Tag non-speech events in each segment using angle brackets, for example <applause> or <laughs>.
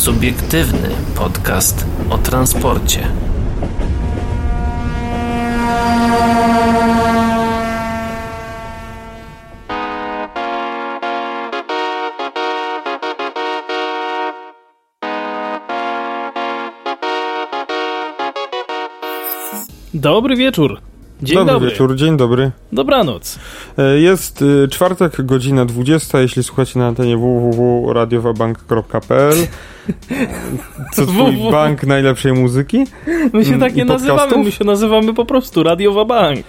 Subiektywny podcast o transporcie. Dobry wieczór. Dzień dobry, dobry. wieczór, dzień dobry. Dobranoc. E, Jest y, czwartek, godzina 20, jeśli słuchacie na antenie www.radiowabank.pl <laughs> Co twój www. bank najlepszej muzyki? My się Mm, tak nie nazywamy, my się nazywamy po prostu Radiowa Bank.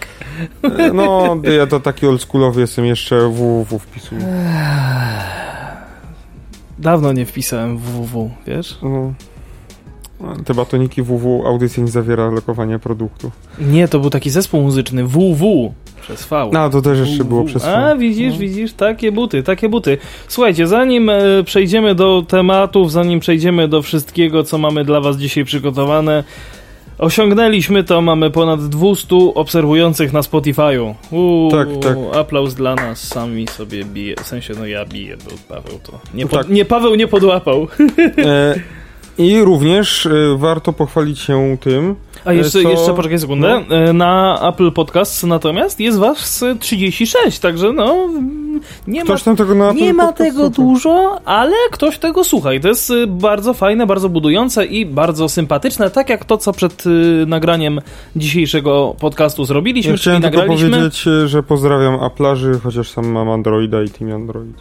E, No, ja to taki oldschoolowy jestem, jeszcze www wpisuję. Dawno nie wpisałem www, wiesz? No. Te batoniki www audycja nie zawiera lokowania produktu. Nie, to był taki zespół muzyczny www przez V. No, to też jeszcze było WW. przez A, widzisz, widzisz, takie buty, takie buty. Słuchajcie, zanim e, przejdziemy do tematów, zanim przejdziemy do wszystkiego, co mamy dla was dzisiaj przygotowane, osiągnęliśmy to, mamy ponad 200 obserwujących na Spotify'u. Uuu, Tak, tak. Aplauz dla nas, sami sobie bije, w sensie, no ja biję, bo Paweł to... Nie, pod, Tak. nie Paweł nie podłapał. E, <laughs> I również e, warto pochwalić się tym, A jeszcze, co- jeszcze poczekaj sekundę. E, Na Apple Podcasts natomiast jest was 36, także no nie ma, ktoś tam tego na nie ma Podcast tego słucha. dużo, ale ktoś tego słucha i to jest y, bardzo fajne, bardzo budujące i bardzo sympatyczne, tak jak to, co przed y, nagraniem dzisiejszego podcastu zrobiliśmy, Ja czyli chciałem tylko nagraliśmy... powiedzieć, że pozdrawiam Aplaży, chociaż sam mam Androida i Team Android.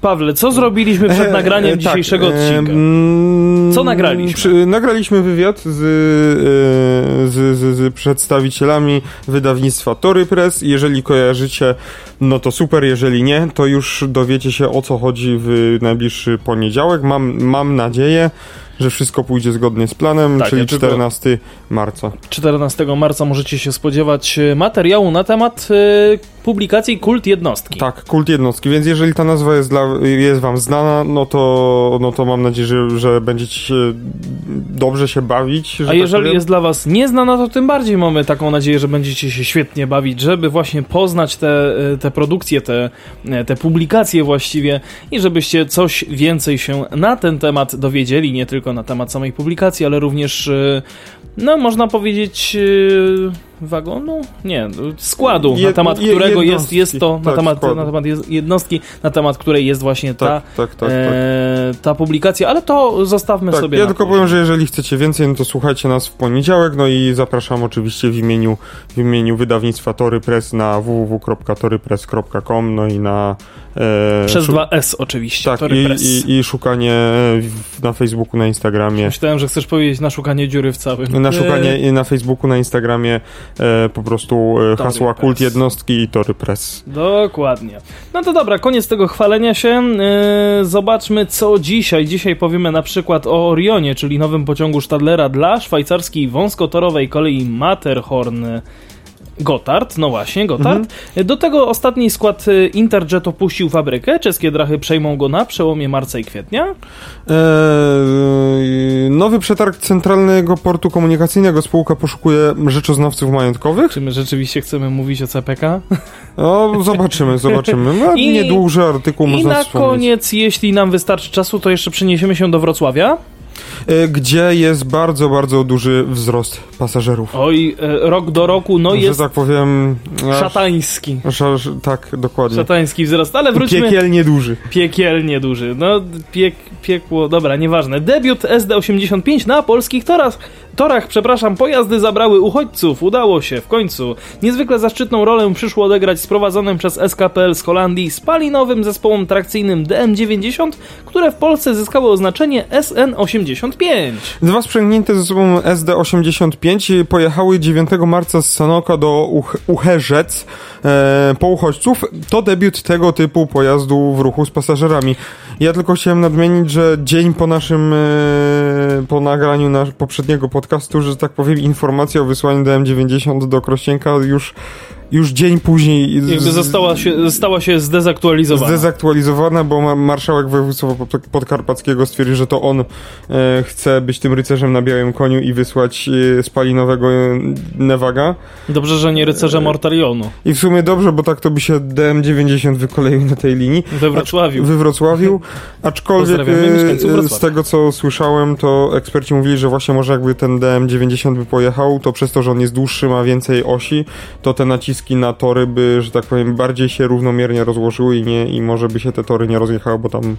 Pawle, co zrobiliśmy przed nagraniem E, e, dzisiejszego tak, e, odcinka? mm, Co nagraliśmy? Przy, nagraliśmy wywiad z, e, z, z, z przedstawicielami wydawnictwa Tory Press. Jeżeli kojarzycie, no to super, jeżeli nie, to już dowiecie się o co chodzi w najbliższy poniedziałek. Mam, mam nadzieję, że wszystko pójdzie zgodnie z planem, Tak, czyli ja tylko- 14 marca. 14 marca możecie się spodziewać y, materiału na temat y, publikacji Kult Jednostki. Tak, kult jednostki, więc jeżeli ta nazwa jest, dla, jest wam znana, no to, no to mam nadzieję, że, że będziecie się dobrze się bawić. A tak jeżeli powiem. jest dla Was nieznana, to tym bardziej mamy taką nadzieję, że będziecie się świetnie bawić, żeby właśnie poznać te, e, te produkcje, te, e, te publikacje właściwie i żebyście coś więcej się na ten temat dowiedzieli, nie tylko na temat samej publikacji, ale również, e, no można powiedzieć, wagonu? Nie, składu, na temat którego jest, jest to, na Tak, temat, składu. na temat jednostki, na temat której jest właśnie ta, Tak, tak, tak. tak. e, ta publikacja, ale to zostawmy Tak, sobie ja na tylko powiem, że jeżeli chcecie więcej, no to słuchajcie nas w poniedziałek, no i zapraszam oczywiście w imieniu, w imieniu wydawnictwa Tory Press na www.torypress.com, no i na... E, Przez dwa S oczywiście. Tak, Tory i, Press. i, i szukanie w, na Facebooku, na Instagramie. Myślałem, że chcesz powiedzieć na szukanie dziury w całym. Na szukanie na Facebooku, na Instagramie e, po prostu e, hasła kult jednostki i Tory Press. Dokładnie. No to dobra, koniec tego chwalenia się. Yy, zobaczmy, co dzisiaj. Dzisiaj powiemy na przykład o Orionie, czyli nowym pociągu Stadlera dla szwajcarskiej wąskotorowej kolei Matterhorn. Gotthard, no właśnie, Gotthard. Do tego ostatni skład y, Interjet opuścił fabrykę. Czeskie drachy przejmą go na przełomie marca i kwietnia. E, nowy przetarg Centralnego Portu Komunikacyjnego spółka poszukuje rzeczoznawców majątkowych. Czy my rzeczywiście chcemy mówić o CPK? No, zobaczymy, zobaczymy. No, <laughs> I- nieduży artykuł I można na wspomnieć. koniec, jeśli nam wystarczy czasu, to jeszcze przeniesiemy się do Wrocławia. E, Gdzie jest bardzo, bardzo duży wzrost pasażerów. Oj, e, rok do roku, no że jest tak powiem... szatański. tak, dokładnie. Szatański wzrost, ale wróćmy. Piekielnie duży. Piekielnie duży. No, piek, piekło, dobra, nieważne. Debiut SD85 na polskich torach. Torach, przepraszam, pojazdy zabrały uchodźców. Udało się, w końcu. Niezwykle zaszczytną rolę przyszło odegrać z prowadzonym przez SKPL z Holandii spalinowym zespołem trakcyjnym DM90, które w Polsce zyskało oznaczenie SN85. Dwa sprzęgnięte ze sobą SD85 pojechały 9 marca z Sanoka do Uch- e, po uchodźców. To debiut tego typu pojazdu w ruchu z pasażerami. Ja tylko chciałem nadmienić, że dzień po naszym, e, po nagraniu nasz, poprzedniego podcastu, że tak powiem, informacja o wysłaniu DM90 do Krościenka już już dzień później Jakby została się, stała się zdezaktualizowana. zdezaktualizowana, bo ma- marszałek województwa pod- podkarpackiego stwierdził, że to on e, chce być tym rycerzem na białym koniu i wysłać e, spalinowego e, Nevaga. Dobrze, że nie rycerze Mortarionu I w sumie dobrze, bo tak to by się DM90 wykoleił na tej linii. we Wrocławiu. We Wrocławiu. Aczkolwiek e, e, Wrocławia. z tego co słyszałem, to eksperci mówili, że właśnie może jakby ten DM90 by pojechał, to przez to, że on jest dłuższy, ma więcej osi, to te na tory by, że tak powiem, bardziej się równomiernie rozłożyły i, nie, i może by się te tory nie rozjechały, bo tam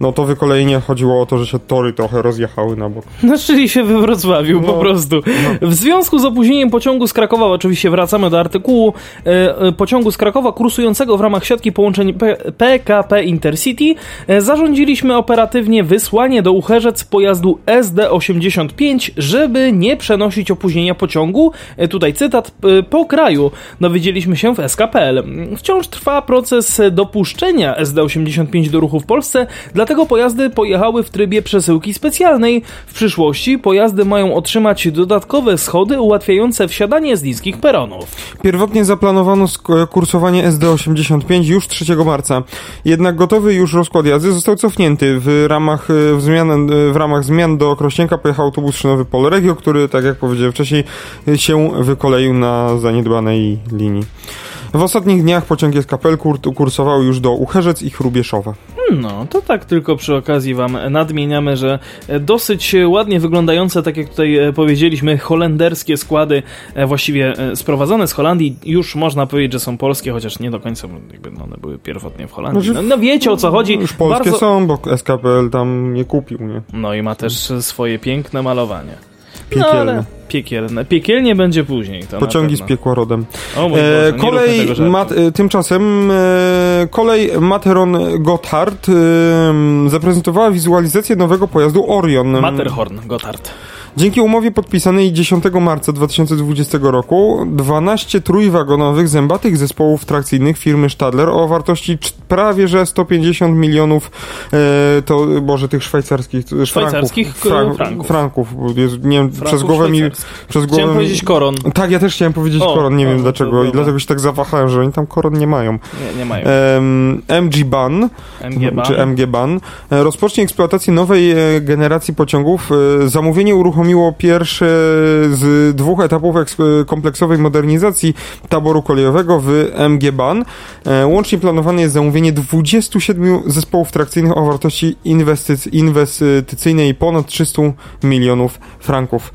no to wykolejenie chodziło o to, że się tory trochę rozjechały na bok. <laughs> No, czyli się we Wrocławiu, po No. prostu. W związku z opóźnieniem pociągu z Krakowa, oczywiście wracamy do artykułu, e, e, pociągu z Krakowa kursującego w ramach siatki połączeń P PKP Intercity, e, zarządziliśmy operatywnie wysłanie do Ucherzec pojazdu SD85, żeby nie przenosić opóźnienia pociągu, e, tutaj cytat, e, po kraju. Dowiedzieliśmy się w SKPL. Wciąż trwa proces dopuszczenia SD85 do ruchu w Polsce, dlatego pojazdy pojechały w trybie przesyłki specjalnej. W przyszłości pojazdy mają otrzymać dodatkowe schody ułatwiające wsiadanie z niskich peronów. Pierwotnie zaplanowano kursowanie SD85 już 3 marca. Jednak gotowy już rozkład jazdy został cofnięty. W ramach, e, w zmian, e, w ramach zmian do Krośnienka pojechał autobus szynowy Polregio, który, tak jak powiedziałem wcześniej, się wykoleił na zaniedbanej linii. W ostatnich dniach pociąg SKPL kur- kursował już do Ucherzec i Chrubieszowa. No, to tak tylko przy okazji wam nadmieniamy, że dosyć ładnie wyglądające, tak jak tutaj e, powiedzieliśmy, holenderskie składy, e, właściwie e, sprowadzone z Holandii, już można powiedzieć, że są polskie, chociaż nie do końca, bo jakby no, one były pierwotnie w Holandii. Znaczy, No, no wiecie o co chodzi. Już polskie Bardzo- są, bo SKPL tam nie kupił, nie? No i ma też swoje piękne malowanie. No, Piekielne. ale piekielne. Piekielnie będzie później. To Pociągi z piekła rodem. O mój E, Boże, róbmy kolej, mat, e, tymczasem e, kolej Materon Gotthard e, zaprezentowała wizualizację nowego pojazdu Orion. Matterhorn, Gotthard. Dzięki umowie podpisanej 10 marca 2020 roku 12 trójwagonowych zębatych zespołów trakcyjnych firmy Stadler o wartości prawie że 150 milionów e, to boże tych szwajcarskich e, Szwajcarskich franków, franków. franków bo jest, nie wiem, przez Franków głowę mi przez głowę Chciałem powiedzieć koron. tak, ja też chciałem powiedzieć O, koron, nie o, wiem to dlaczego i dlatego się tak zawahałem, że oni tam koron nie mają. Nie, nie mają. MG Ban, MG Ban. czy MG Ban, e, rozpocznie eksploatację nowej e, generacji pociągów. E, Zamówienie uruchomiło pierwszy z dwóch etapów eks- kompleksowej modernizacji taboru kolejowego w MG Ban. E, Łącznie planowane jest zamówienie 27 zespołów trakcyjnych o wartości inwestyc- inwestycyjnej ponad 300 milionów franków.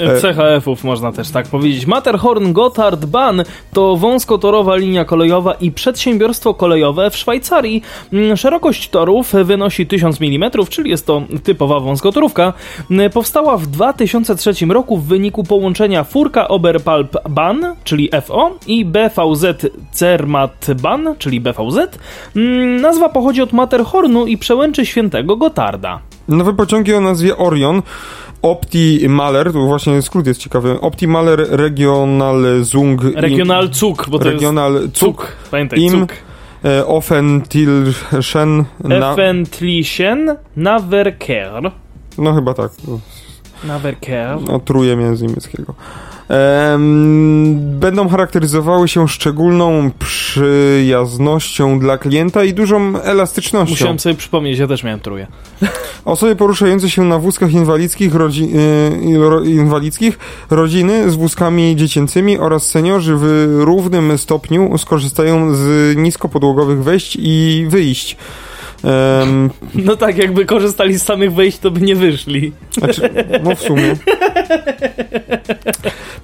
E, CHF-ów można też tak powiedzieć. Matterhorn Gotthard Bahn to wąskotorowa linia kolejowa i przedsiębiorstwo kolejowe w Szwajcarii. Mm, Szerokość torów wynosi 1000 mm, czyli jest to typowa wąskotorówka. Mm, Powstała w 2003 roku w wyniku połączenia Furka Oberpalp Bahn, czyli FO, i BVZ Zermatt Bahn, czyli BVZ. Mm, Nazwa pochodzi od Matterhornu i przełęczy świętego Gottarda. Nowe pociągi o nazwie Orion. Opti Maler, tu właśnie skrót jest ciekawy. Opti Maler Regional Zung Regional Zug, bo to Regional jest Zug. Pamiętaj, im Zug. e, Offentilschen na, Effentlichen Naverkehr. No chyba tak. Naverkehr. No, truje mnie z niemieckiego. Em, będą charakteryzowały się szczególną przyjaznością dla klienta i dużą elastycznością. Musiałem sobie przypomnieć, ja też miałem truje. Osoby poruszające się na wózkach inwalidzkich, rodzi, y, ro, inwalidzkich, rodziny z wózkami dziecięcymi oraz seniorzy w równym stopniu skorzystają z niskopodłogowych wejść i wyjść. Em, No tak, jakby korzystali z samych wejść, to by nie wyszli. Znaczy, no w sumie.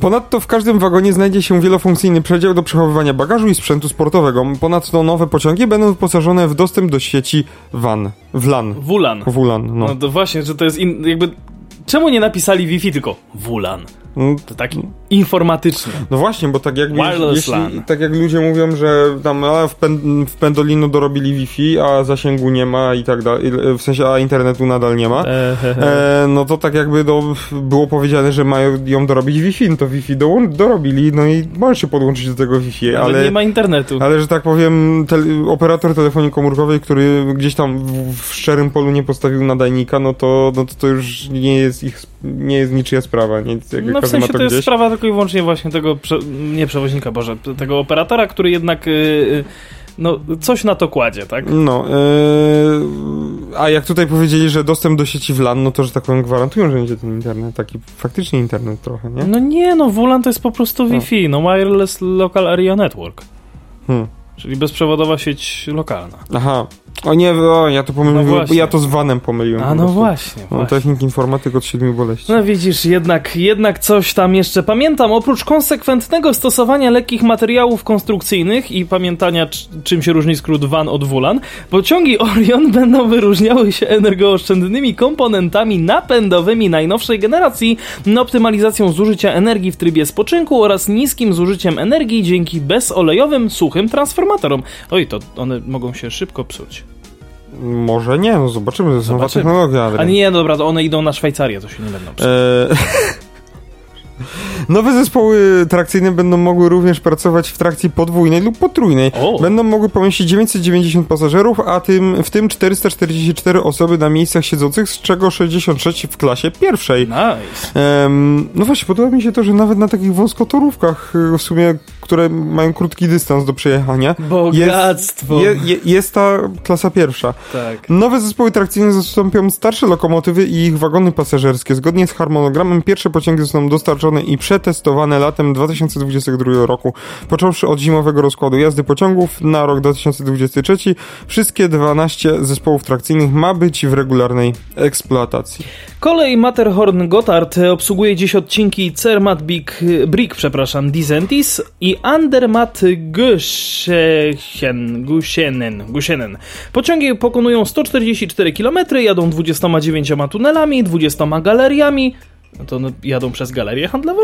Ponadto w każdym wagonie znajdzie się wielofunkcyjny przedział do przechowywania bagażu i sprzętu sportowego. Ponadto nowe pociągi będą wyposażone w dostęp do sieci WAN. WLAN. WLAN. WLAN, no. No to właśnie, że to jest in, jakby... Czemu nie napisali Wi-Fi, tylko WLAN? No, To tak informatycznie. no właśnie, bo tak jak, jeśli, tak jak ludzie mówią, że tam a w, pen, w Pendolino dorobili Wi-Fi, a zasięgu nie ma i tak dalej, w sensie, a internetu nadal nie ma. E, no to tak jakby do, było powiedziane, że mają ją dorobić Wi-Fi, no to Wi-Fi do, dorobili, no i możesz się podłączyć do tego Wi-Fi, Ale, ale... nie ma internetu. Ale że tak powiem, tel- operator telefonii komórkowej, który gdzieś tam w, w szczerym polu nie postawił nadajnika, no to, no to to już nie jest ich, nie jest niczyja sprawa. Nie? Jakby No w sensie ma to, jest gdzieś. sprawa tylko i wyłącznie właśnie tego, prze, nie przewoźnika, Boże, tego operatora, który jednak y, y, no, coś na to kładzie, tak? No, yy, a jak tutaj powiedzieli, że dostęp do sieci WLAN, no to, że tak powiem, gwarantują, że będzie ten internet, taki faktycznie internet trochę, nie? No nie, no WLAN to jest po prostu Wi-Fi, no Wireless Local Area Network, Hmm. czyli bezprzewodowa sieć lokalna. Aha. O nie, o, ja to pomyliłem, No ja to z vanem pomyliłem. A no prostu. właśnie, No, właśnie. technik informatyk od siedmiu boleści. No widzisz, jednak, jednak coś tam jeszcze pamiętam. Oprócz konsekwentnego stosowania lekkich materiałów konstrukcyjnych i pamiętania, czym się różni skrót WAN od WLAN, pociągi Orion <laughs> będą wyróżniały się energooszczędnymi komponentami napędowymi najnowszej generacji, optymalizacją zużycia energii w trybie spoczynku oraz niskim zużyciem energii dzięki bezolejowym, suchym transformatorom. Oj, to one mogą się szybko psuć. Może nie, no zobaczymy, to jest nowa technologia. A Adrian. nie, dobra, to one idą na Szwajcarię, to się nie będą. Eee, <laughs> Nowe zespoły trakcyjne będą mogły również pracować w trakcji podwójnej lub potrójnej. O. Będą mogły pomieścić 990 pasażerów, a tym, w tym 444 osoby na miejscach siedzących, z czego 66 w klasie pierwszej. Nice. Em, no właśnie, podoba mi się to, że nawet na takich wąskotorówkach, y, w sumie, które mają krótki dystans do przejechania, Bogactwo. je, je, jest ta klasa pierwsza. Tak. Nowe zespoły trakcyjne zastąpią starsze lokomotywy i ich wagony pasażerskie. Zgodnie z harmonogramem pierwsze pociągi zostaną dostarczone i przetestowane latem 2022 roku. Począwszy od zimowego rozkładu jazdy pociągów na rok 2023, wszystkie 12 zespołów trakcyjnych ma być w regularnej eksploatacji. Kolej Matterhorn-Gotthard obsługuje dziś odcinki Zermatt Big, Brick, przepraszam, Disentis i Andermatt Guschen, Guschenen. Pociągi pokonują 144 km, jadą 29 tunelami, 20 galeriami. No to jadą przez galerię handlową?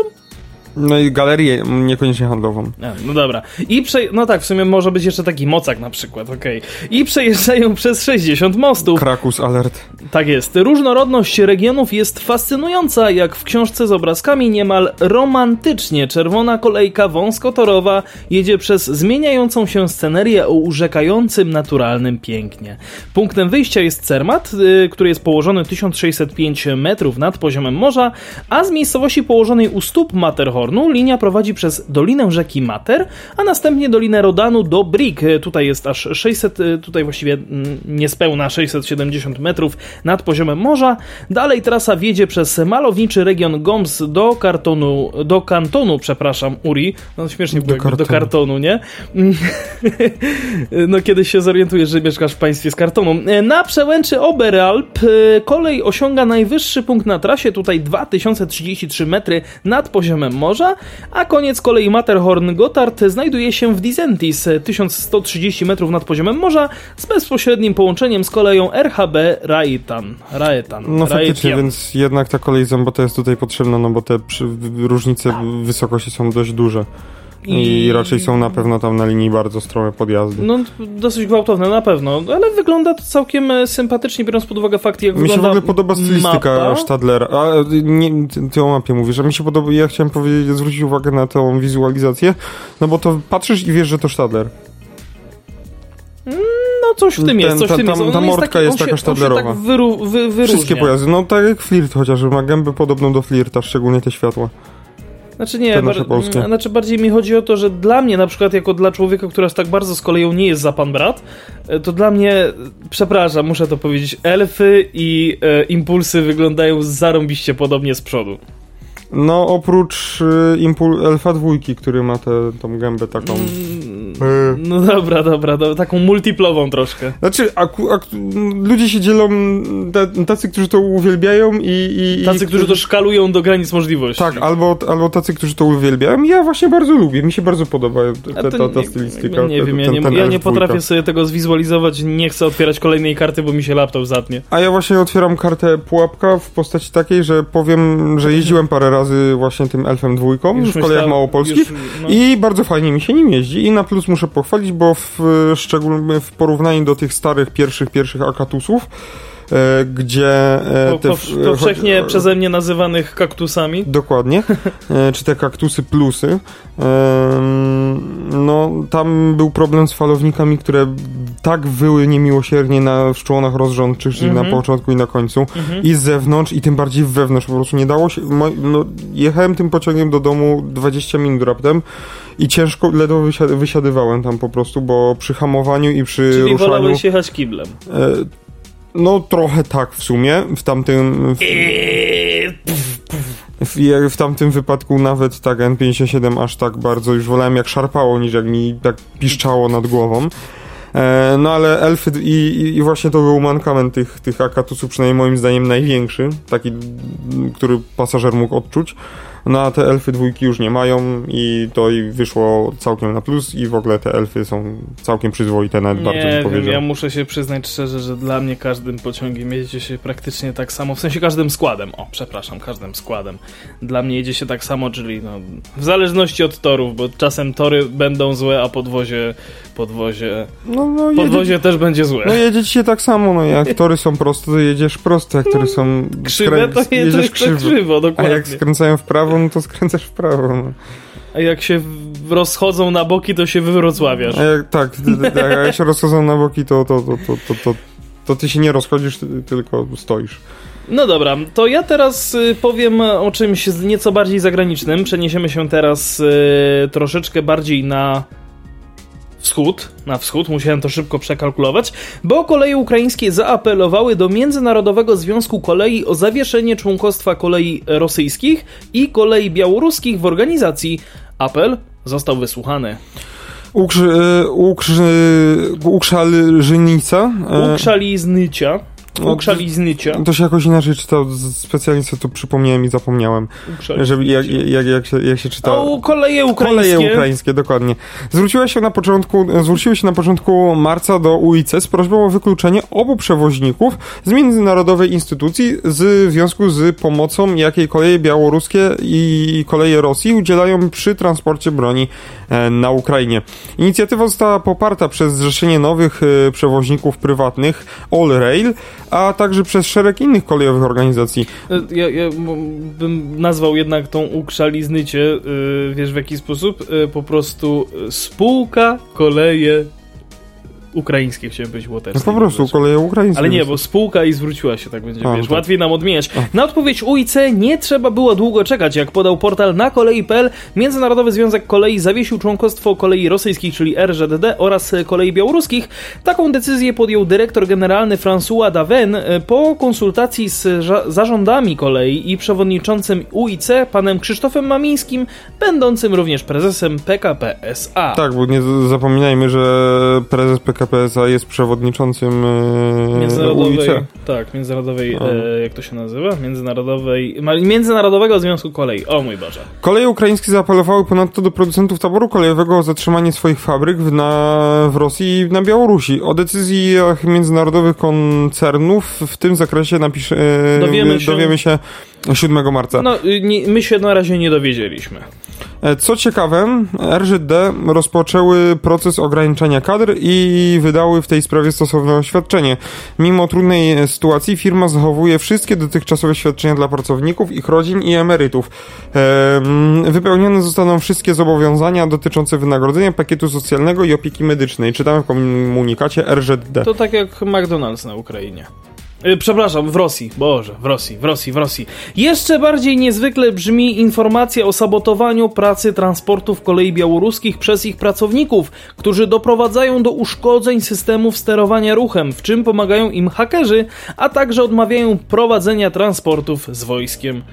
No i galerię, niekoniecznie handlową. A, no dobra. I prze... No tak, w sumie może być jeszcze taki mocak na przykład, okej. I przejeżdżają <laughs> przez 60 mostów. Krakus alert. Tak jest. Różnorodność regionów jest fascynująca, jak w książce z obrazkami niemal romantycznie. Czerwona kolejka wąskotorowa jedzie przez zmieniającą się scenerię o urzekającym naturalnym pięknie. Punktem wyjścia jest Cermat, y, który jest położony 1605 metrów nad poziomem morza, a z miejscowości położonej u stóp Matterhornu linia prowadzi przez dolinę rzeki Mater, a następnie dolinę Rodanu do Brick. Y, Tutaj jest aż 600, y, tutaj właściwie mm, niespełna 670 metrów nad poziomem morza. Dalej trasa wiedzie przez malowniczy region Goms do kartonu, do kantonu, przepraszam, Uri. No śmiesznie było, do kartonu. kartonu, nie? <laughs> no kiedyś się zorientujesz, że mieszkasz w państwie z kartonu. Na przełęczy Oberalp e, kolej osiąga najwyższy punkt na trasie, tutaj 2033 metry nad poziomem morza, a koniec kolei Matterhorn-Gotthard znajduje się w Disentis, e, 1130 metrów nad poziomem morza, z bezpośrednim połączeniem z koleją RHB Raetan. Raetan. No faktycznie, Raetian. więc jednak ta kolej zębata jest tutaj potrzebna, no bo te różnice wysokości są dość duże. I, I- raczej są na pewno tam na linii bardzo strome podjazdy. No, dosyć gwałtowne na pewno, ale wygląda to całkiem e, sympatycznie, biorąc pod uwagę fakt, jak Mi się w wygląda ogóle podoba stylistyka mapa. Stadlera. A nie, ty, ty o mapie mówisz, a mi się podoba, ja chciałem powiedzieć, zwrócić uwagę na tą wizualizację, no bo to patrzysz i wiesz, że to Stadler. No coś w tym Ten- jest, coś w ta- tym ta- jest. On ta mordka taki, jest on się, taka sztadlerowa. tak wyru, wy. Wszystkie pojazdy, no tak jak Flirt chociażby, ma gębę podobną do Flirta, szczególnie te światła. Znaczy nie, bar- polskie. znaczy bardziej mi chodzi o to, że dla mnie na przykład jako dla człowieka, który aż tak bardzo z koleją nie jest za pan brat, e, to dla mnie, przepraszam, muszę to powiedzieć, elfy i e, impulsy wyglądają zarąbiście podobnie z przodu. No oprócz y, impul Elfa dwójki, który ma tę gębę taką... Y, No dobra, dobra, dobra taką multiplową troszkę. Znaczy, aku, ak, ludzie się dzielą, ta- tacy, którzy to uwielbiają i... i Tacy, i, którzy to szkalują do granic możliwości. Tak, albo, albo tacy, którzy to uwielbiają. Ja właśnie bardzo lubię, mi się bardzo podoba ta, ta, stylistyka. Nie wiem, ja nie, ten ja nie potrafię sobie tego zwizualizować, nie chcę otwierać kolejnej karty, bo mi się laptop zatnie. A ja właśnie otwieram kartę pułapka w postaci takiej, że powiem, że jeździłem parę razy właśnie tym elfem dwójką Już w kolejach myślałem- małopolskich już, no. i bardzo fajnie mi się nim jeździ i na plus muszę pochwalić, bo w szczególnie w porównaniu do tych starych pierwszych, pierwszych Akatusów gdzie e, po, te, po, powszechnie przeze mnie nazywanych kaktusami. Dokładnie. <laughs> E, czy te kaktusy plusy. No, tam był problem z falownikami, które tak wyły niemiłosiernie na szczłonach rozrządczych, czyli Mhm. na początku i na końcu. Mhm. I z zewnątrz, i tym bardziej wewnątrz. Po prostu nie dało się. No, jechałem tym pociągiem do domu 20 minut raptem i ciężko, ledwo wysia- wysiadywałem tam po prostu, bo przy hamowaniu i przy Czyli ruszaniu. wolałeś jechać kiblem. E, no, trochę tak w sumie. W tamtym. W, w, w tamtym wypadku nawet tak N57 aż tak bardzo już wolałem jak szarpało niż jak mi tak piszczało nad głową. E, no ale elfy i, i, i właśnie to był mankament tych, tych akatusów, przynajmniej moim zdaniem największy, taki, który pasażer mógł odczuć. No a te elfy dwójki już nie mają i to i wyszło całkiem na plus i w ogóle te elfy są całkiem przyzwoite, nawet bardzo Nie bym wiem, powiedział. ja muszę się przyznać szczerze, że dla mnie każdym pociągiem jedzie się praktycznie tak samo, w sensie każdym składem, o przepraszam, każdym składem. Dla mnie jedzie się tak samo, czyli no, w zależności od torów, bo czasem tory będą złe, a podwozie, podwozie, No, no, jedzie, podwozie też będzie złe. no jedzie ci się tak samo, no jak tory są proste, to jedziesz prosto, jak tory są Krzywe to, skrę- je, to, to krzywo, A dokładnie. jak skręcają w prawo, no to skręcasz w prawo. No. A jak się rozchodzą na boki, to się wywrocławiasz. A jak, tak, a jak się rozchodzą na boki, to, to, to, to, to, to, to ty się nie rozchodzisz, ty, tylko stoisz. No dobra, to ja teraz y, powiem o czymś nieco bardziej zagranicznym. Przeniesiemy się teraz y, troszeczkę bardziej na wschód. Na wschód, musiałem to szybko przekalkulować, bo koleje ukraińskie zaapelowały do Międzynarodowego Związku Kolei o zawieszenie członkostwa kolei rosyjskich i kolei białoruskich w organizacji. Apel został wysłuchany. Ukrzy, e, ukrzy, ukrzalżynica. e, Ukrzaliznycia. Ukrzaliznycia. To się jakoś inaczej czytał, specjalnie sobie to przypomniałem i zapomniałem, żeby jak, jak, jak, się, jak się czyta... O, koleje ukraińskie. Koleje ukraińskie, dokładnie. Zwróciła się na początku, zwróciły się na początku marca do UIC z prośbą o wykluczenie obu przewoźników z międzynarodowej instytucji z związku z pomocą, jakiej koleje białoruskie i koleje Rosji udzielają przy transporcie broni na Ukrainie. Inicjatywa została poparta przez Zrzeszenie Nowych e, Przewoźników Prywatnych All Rail, a także przez szereg innych kolejowych organizacji. E, Ja, ja bym nazwał jednak tą ukrzaliznycie, wiesz w jaki sposób? Po prostu spółka koleje ukraińskie, chciałem być No łoterskie. po prostu koleje ukraińskie. Ale nie, bo spółka i zwróciła się, tak będzie, A, wiesz, no tak. łatwiej nam odmieniać. Na odpowiedź UIC nie trzeba było długo czekać, jak podał portal na kolei.pl. Międzynarodowy Związek Kolei zawiesił członkostwo kolei rosyjskich, czyli RZD oraz kolei białoruskich. Taką decyzję podjął dyrektor generalny François Daven e, po konsultacji z zarządami kolei i przewodniczącym UIC, panem Krzysztofem Mamińskim, będącym również prezesem PKP SA. Tak, bo nie zapominajmy, że prezes PKP SA jest przewodniczącym e, Międzynarodowej, UIC. tak, międzynarodowej, e, jak to się nazywa? Międzynarodowej, Międzynarodowego Związku Kolei. O mój Boże. Koleje ukraińskie zaapelowały ponadto do producentów taboru kolejowego o zatrzymanie swoich fabryk w, na, w Rosji i na Białorusi. O decyzjach międzynarodowych koncernów w tym zakresie napisze, e, Dowiemy się- dowiemy się 7 marca. No, y, nie, my się na razie nie dowiedzieliśmy. E, Co ciekawe, RZD rozpoczęły proces ograniczania kadr i wydały w tej sprawie stosowne oświadczenie. Mimo trudnej sytuacji firma zachowuje wszystkie dotychczasowe świadczenia dla pracowników, ich rodzin i emerytów. Em, Wypełnione zostaną wszystkie zobowiązania dotyczące wynagrodzenia, pakietu socjalnego i opieki medycznej. Czytamy w komunikacie RZD. To tak jak McDonald's na Ukrainie. Y, Przepraszam, w Rosji. Boże, w Rosji, w Rosji, w Rosji. Jeszcze bardziej niezwykle brzmi informacja o sabotowaniu pracy transportów kolei białoruskich przez ich pracowników, którzy doprowadzają do uszkodzeń systemów sterowania ruchem, w czym pomagają im hakerzy, a także odmawiają prowadzenia transportów z wojskiem.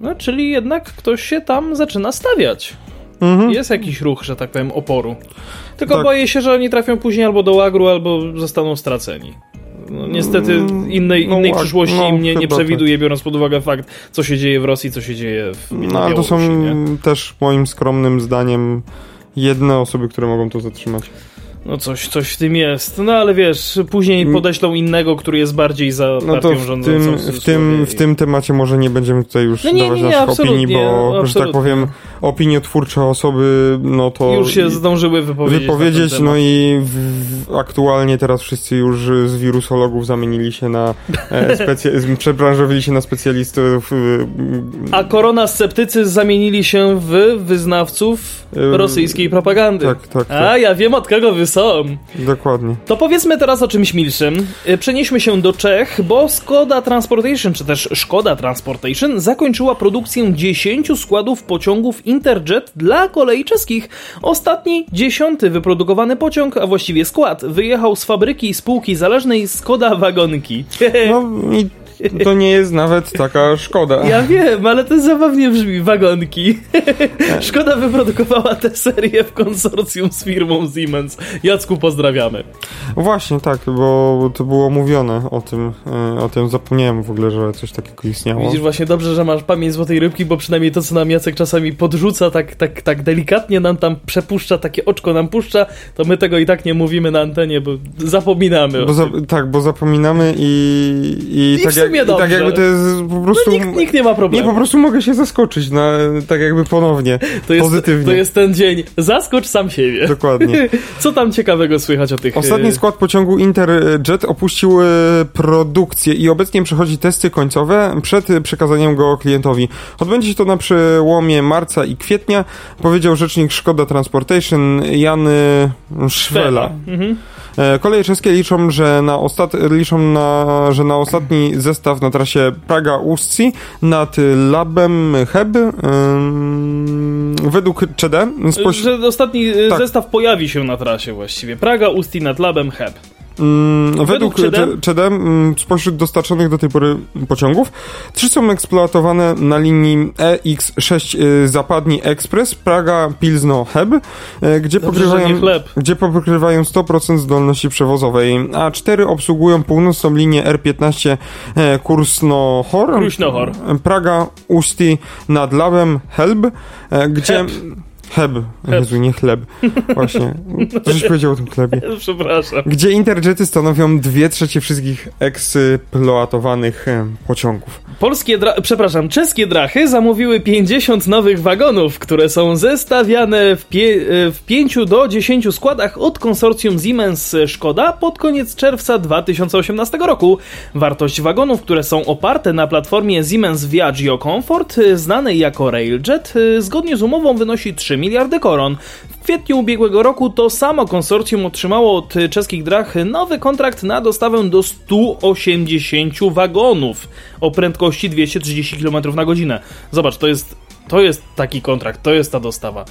No, czyli jednak ktoś się tam zaczyna stawiać. Mhm. Jest jakiś ruch, że tak powiem, oporu. Tylko Tak. boję się, że oni trafią później albo do łagru, albo zostaną straceni. No, niestety Mm, innej, no innej przyszłości no, im nie, nie chyba przewiduję, biorąc pod uwagę fakt, co się dzieje w Rosji, co się dzieje w na No ale to są Białorusi, nie? też moim skromnym zdaniem jedne osoby, które mogą to zatrzymać. No coś, coś w tym jest. No ale wiesz, później podeślą innego, który jest bardziej za Mm. No to partią w rządzącą tym, w, tym, w tym temacie może nie będziemy tutaj już No nie, dawać nie, nie, naszych opinii, bo, że tak powiem, opiniotwórcze osoby, no to... Już się zdążyły wypowiedzieć. Wypowiedzieć, no i w, w, aktualnie teraz wszyscy już z wirusologów zamienili się na e, <laughs> przebranżowili się na specjalistów. E, A koronasceptycy zamienili się w wyznawców e, rosyjskiej propagandy. Tak, tak, tak. A ja wiem od kogo wy są. Dokładnie. To powiedzmy teraz o czymś milszym. Przenieśmy się do Czech, bo Skoda Transportation, czy też Szkoda Transportation zakończyła produkcję 10 składów pociągów Interjet dla kolei czeskich. Ostatni, dziesiąty wyprodukowany pociąg, a właściwie skład, wyjechał z fabryki spółki zależnej Skoda Wagonki. <laughs> No i to nie jest nawet taka szkoda. Ja wiem, ale to zabawnie brzmi, wagonki. <laughs> Szkoda wyprodukowała tę serię w konsorcjum z firmą Siemens. Jacku, pozdrawiamy. Właśnie, tak, bo to było mówione o tym, e, o tym zapomniałem w ogóle, że coś takiego istniało. Widzisz, właśnie dobrze, że masz pamięć złotej rybki, bo przynajmniej to, co nam Jacek czasami podrzuca, tak, tak, tak delikatnie nam tam przepuszcza, takie oczko nam puszcza, to my tego i tak nie mówimy na antenie, bo zapominamy. Bo za, tak, bo zapominamy i, i, I tak, jak, i tak jakby to jest po prostu... No, nikt, nikt, nie ma problemu. Nie, po prostu mogę się zaskoczyć, na, tak jakby ponownie, to jest, pozytywnie. To jest ten dzień, zaskocz sam siebie. Dokładnie. <laughs> Co tam ciekawego słychać o tych... Ostatni skład pociągu Interjet opuścił produkcję i obecnie przechodzi testy końcowe przed przekazaniem go klientowi. Odbędzie się to na przełomie marca i kwietnia, powiedział rzecznik Szkoda Transportation Jan Szwela. Mhm. Koleje czeskie liczą, że na, ostat... liczą na, że na ostatni zestaw na trasie Praga-Ustci nad Labem Heb yy, według ČD... Spoś... Że ostatni tak. zestaw pojawi się na trasie właściwie. Praga-Ustci nad Labem Heb. Mm, według ČD mm, spośród dostarczonych do tej pory pociągów, trzy są eksploatowane na linii EX6 y, Zapadni Express Praga Pilzno Heb, y, gdzie, Dobrze, pokrywają, gdzie pokrywają 100% zdolności przewozowej, a cztery obsługują północną linię R15 e, Kursno-Hor, Praga Usti nad Labem Helb, e, gdzie... Heb. Heb. Jezu, nie chleb. Właśnie. <laughs> Coś powiedział o tym chlebie. Przepraszam. Gdzie Interjety stanowią dwie trzecie wszystkich eksploatowanych pociągów. Polskie, przepraszam, czeskie drachy zamówiły 50 nowych wagonów, które są zestawiane w, pie- w 5 do 10 składach od konsorcjum Siemens-Szkoda pod koniec czerwca 2018 roku. Wartość wagonów, które są oparte na platformie Siemens Viaggio Comfort, znanej jako Railjet, zgodnie z umową wynosi 3 miliardy koron. W kwietniu ubiegłego roku to samo konsorcjum otrzymało od czeskich drach nowy kontrakt na dostawę do 180 wagonów o prędkości 230 km na godzinę. Zobacz, to jest, to jest taki kontrakt, to jest ta dostawa.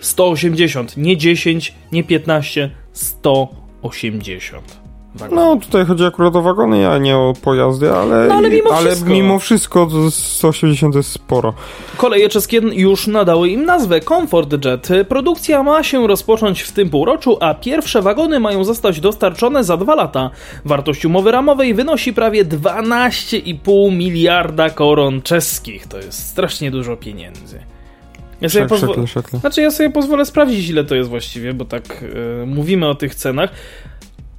180, nie 10, nie 15, 180. Wagony. No, tutaj chodzi akurat o wagony, a nie o pojazdy, ale, no, ale, mimo, ale wszystko. mimo wszystko 180 jest sporo. Koleje czeskie już nadały im nazwę Comfort Jet. Produkcja ma się rozpocząć w tym półroczu, a pierwsze wagony mają zostać dostarczone za dwa lata. Wartość umowy ramowej wynosi prawie 12,5 miliarda koron czeskich. To jest strasznie dużo pieniędzy. Ja sobie Szek, szekle, szekle. Znaczy ja sobie pozwolę sprawdzić ile to jest właściwie, bo tak yy, mówimy o tych cenach.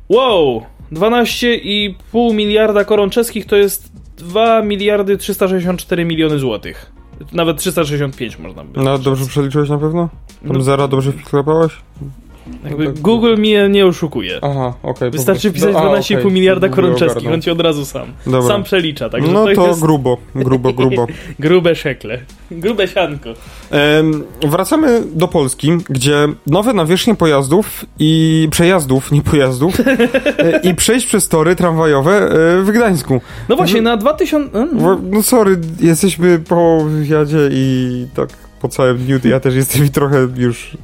Wow! 12,5 miliarda koron czeskich to jest 2 miliardy 364 miliony złotych. Nawet 365 można by. No dobrze przeliczyłeś na pewno? Tam no. zera dobrze wklepałeś? Jakby no tak. Google mnie nie oszukuje. Aha, okej. Okay, Wystarczy pisać 12,5 okay. miliarda koron czeskich, on ci od razu sam. Dobra. Sam przelicza, także No to, to jest... grubo, grubo, grubo. <laughs> Grube szekle. Grube sianko. Ehm, wracamy do Polski, gdzie nowe nawierzchnie pojazdów i przejazdów, nie pojazdów, <laughs> i przejść przez tory tramwajowe e, w Gdańsku. No właśnie, na 2000... No sorry, jesteśmy po wywiadzie i tak po całym dniu, ja też jestem trochę już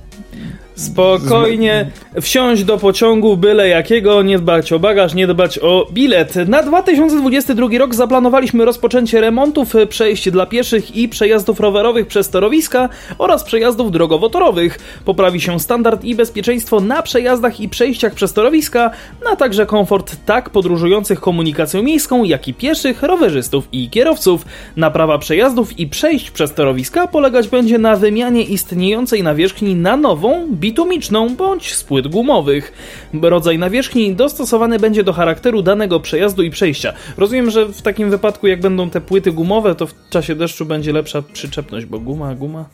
Spokojnie wsiąść do pociągu byle jakiego, nie dbać o bagaż, nie dbać o bilet. Na 2022 rok zaplanowaliśmy rozpoczęcie remontów przejść dla pieszych i przejazdów rowerowych przez torowiska oraz przejazdów drogowo-torowych. Poprawi się standard i bezpieczeństwo na przejazdach i przejściach przez torowiska, a także komfort tak podróżujących komunikacją miejską, jak i pieszych, rowerzystów i kierowców. Naprawa przejazdów i przejść przez torowiska polegać będzie na wymianie istniejącej nawierzchni na nową, bitumiczną bądź z płyt gumowych. Rodzaj nawierzchni dostosowany będzie do charakteru danego przejazdu i przejścia. Rozumiem, że w takim wypadku, jak będą te płyty gumowe, to w czasie deszczu będzie lepsza przyczepność, bo guma, guma.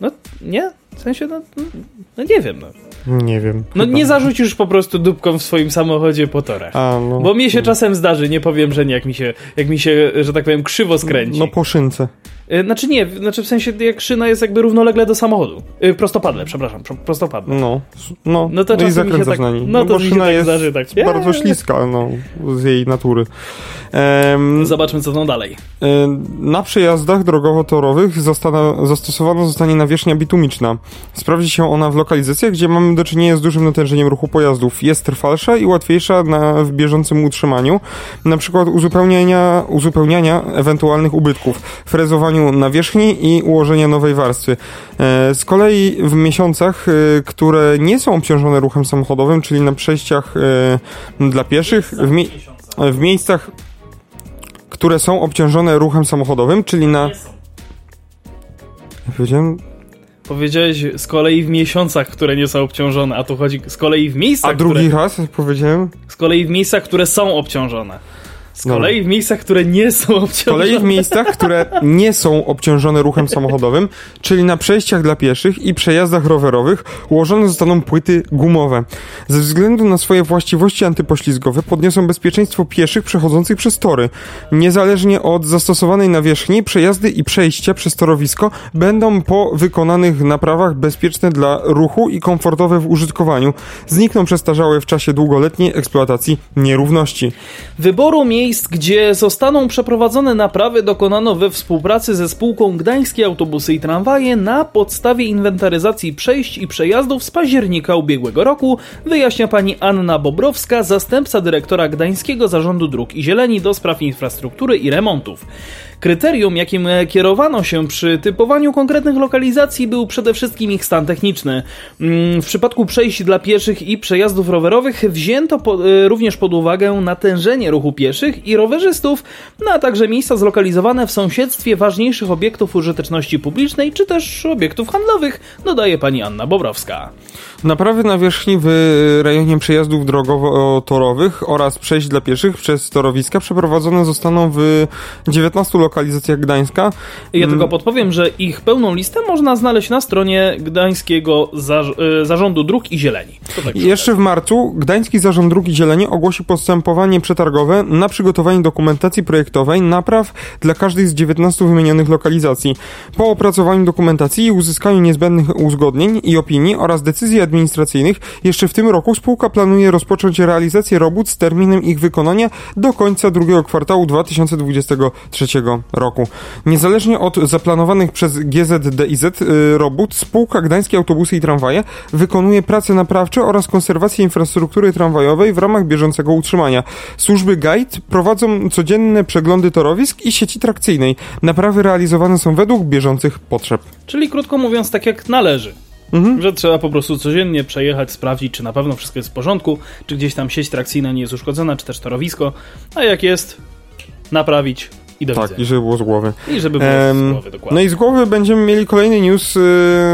No nie? W sensie, no, no nie wiem, no. Nie wiem. No chyba. nie zarzucisz po prostu dupką w swoim samochodzie po torach. A, no. Bo mnie się czasem zdarzy, nie powiem, że nie, jak mi się, jak mi się, że tak powiem, krzywo skręci. No po szynce. Y, Znaczy nie, znaczy w sensie jak szyna jest jakby równolegle do samochodu. Y, Prostopadle, przepraszam, pro- prostopadle. No, no, No to i mi się zakręcasz tak- na niej. no to mi się szyna tak jest zdarzy, tak. bardzo Eee. śliska, no, z jej natury. Zobaczmy co tam dalej. e, na przejazdach drogowo-torowych zastosowana zostanie nawierzchnia bitumiczna. Sprawdzi się ona w lokalizacjach, gdzie mamy do czynienia z dużym natężeniem ruchu pojazdów. Jest trwalsza i łatwiejsza na, w bieżącym utrzymaniu, na przykład uzupełniania, uzupełniania ewentualnych ubytków, frezowaniu nawierzchni i ułożenia nowej warstwy. E, Z kolei w miesiącach, e, które nie są obciążone ruchem samochodowym, czyli na przejściach e, dla pieszych, w, mie- w miejscach, które są obciążone ruchem samochodowym, czyli na... Ja powiedziałem... Powiedziałeś z kolei w miesiącach, które nie są obciążone, a tu chodzi z kolei w miejscach, A drugi które, raz powiedziałem? z kolei w miejscach, które są obciążone. Z kolei w miejscach, które nie są Z kolei obciążone. w miejscach, które nie są obciążone ruchem samochodowym, czyli na przejściach dla pieszych i przejazdach rowerowych, ułożone zostaną płyty gumowe. Ze względu na swoje właściwości antypoślizgowe podniosą bezpieczeństwo pieszych przechodzących przez tory. Niezależnie od zastosowanej nawierzchni, przejazdy i przejścia przez torowisko będą po wykonanych naprawach bezpieczne dla ruchu i komfortowe w użytkowaniu. Znikną przestarzałe w czasie długoletniej eksploatacji nierówności. Wyboru miejsc, gdzie zostaną przeprowadzone naprawy, dokonano we współpracy ze spółką Gdańskie Autobusy i Tramwaje na podstawie inwentaryzacji przejść i przejazdów z października ubiegłego roku, wyjaśnia pani Anna Bobrowska, zastępca dyrektora Gdańskiego Zarządu Dróg i Zieleni do spraw infrastruktury i remontów. Kryterium, jakim kierowano się przy typowaniu konkretnych lokalizacji, był przede wszystkim ich stan techniczny. Mm, W przypadku przejść dla pieszych i przejazdów rowerowych wzięto po, e, również pod uwagę natężenie ruchu pieszych i rowerzystów, no a także miejsca zlokalizowane w sąsiedztwie ważniejszych obiektów użyteczności publicznej czy też obiektów handlowych, dodaje pani Anna Bobrowska. Naprawy nawierzchni w rejonie przejazdów drogowo-torowych oraz przejść dla pieszych przez torowiska przeprowadzone zostaną w 19 lokalizacjach Gdańska. Ja tylko podpowiem, że ich pełną listę można znaleźć na stronie Gdańskiego Zarz- e, Zarządu Dróg i Zieleni. Tak Jeszcze w marcu Gdański Zarząd Dróg i Zieleni ogłosi postępowanie przetargowe na przygotowanie dokumentacji projektowej napraw dla każdej z 19 wymienionych lokalizacji. Po opracowaniu dokumentacji i uzyskaniu niezbędnych uzgodnień i opinii oraz decyzji administracyjnych jeszcze w tym roku spółka planuje rozpocząć realizację robót z terminem ich wykonania do końca drugiego kwartału 2023 roku. Niezależnie od zaplanowanych przez GZDIZ y, robót, spółka Gdańskie Autobusy i Tramwaje wykonuje prace naprawcze oraz konserwację infrastruktury tramwajowej w ramach bieżącego utrzymania. Służby guide prowadzą codzienne przeglądy torowisk i sieci trakcyjnej. Naprawy realizowane są według bieżących potrzeb. Czyli krótko mówiąc, tak jak należy. Że trzeba po prostu codziennie przejechać, sprawdzić, czy na pewno wszystko jest w porządku, czy gdzieś tam sieć trakcyjna nie jest uszkodzona, czy też torowisko, a jak jest, naprawić i do Tak, widzenia. i żeby było z głowy. I żeby było Em, z głowy, dokładnie. No i z głowy będziemy mieli kolejny news y,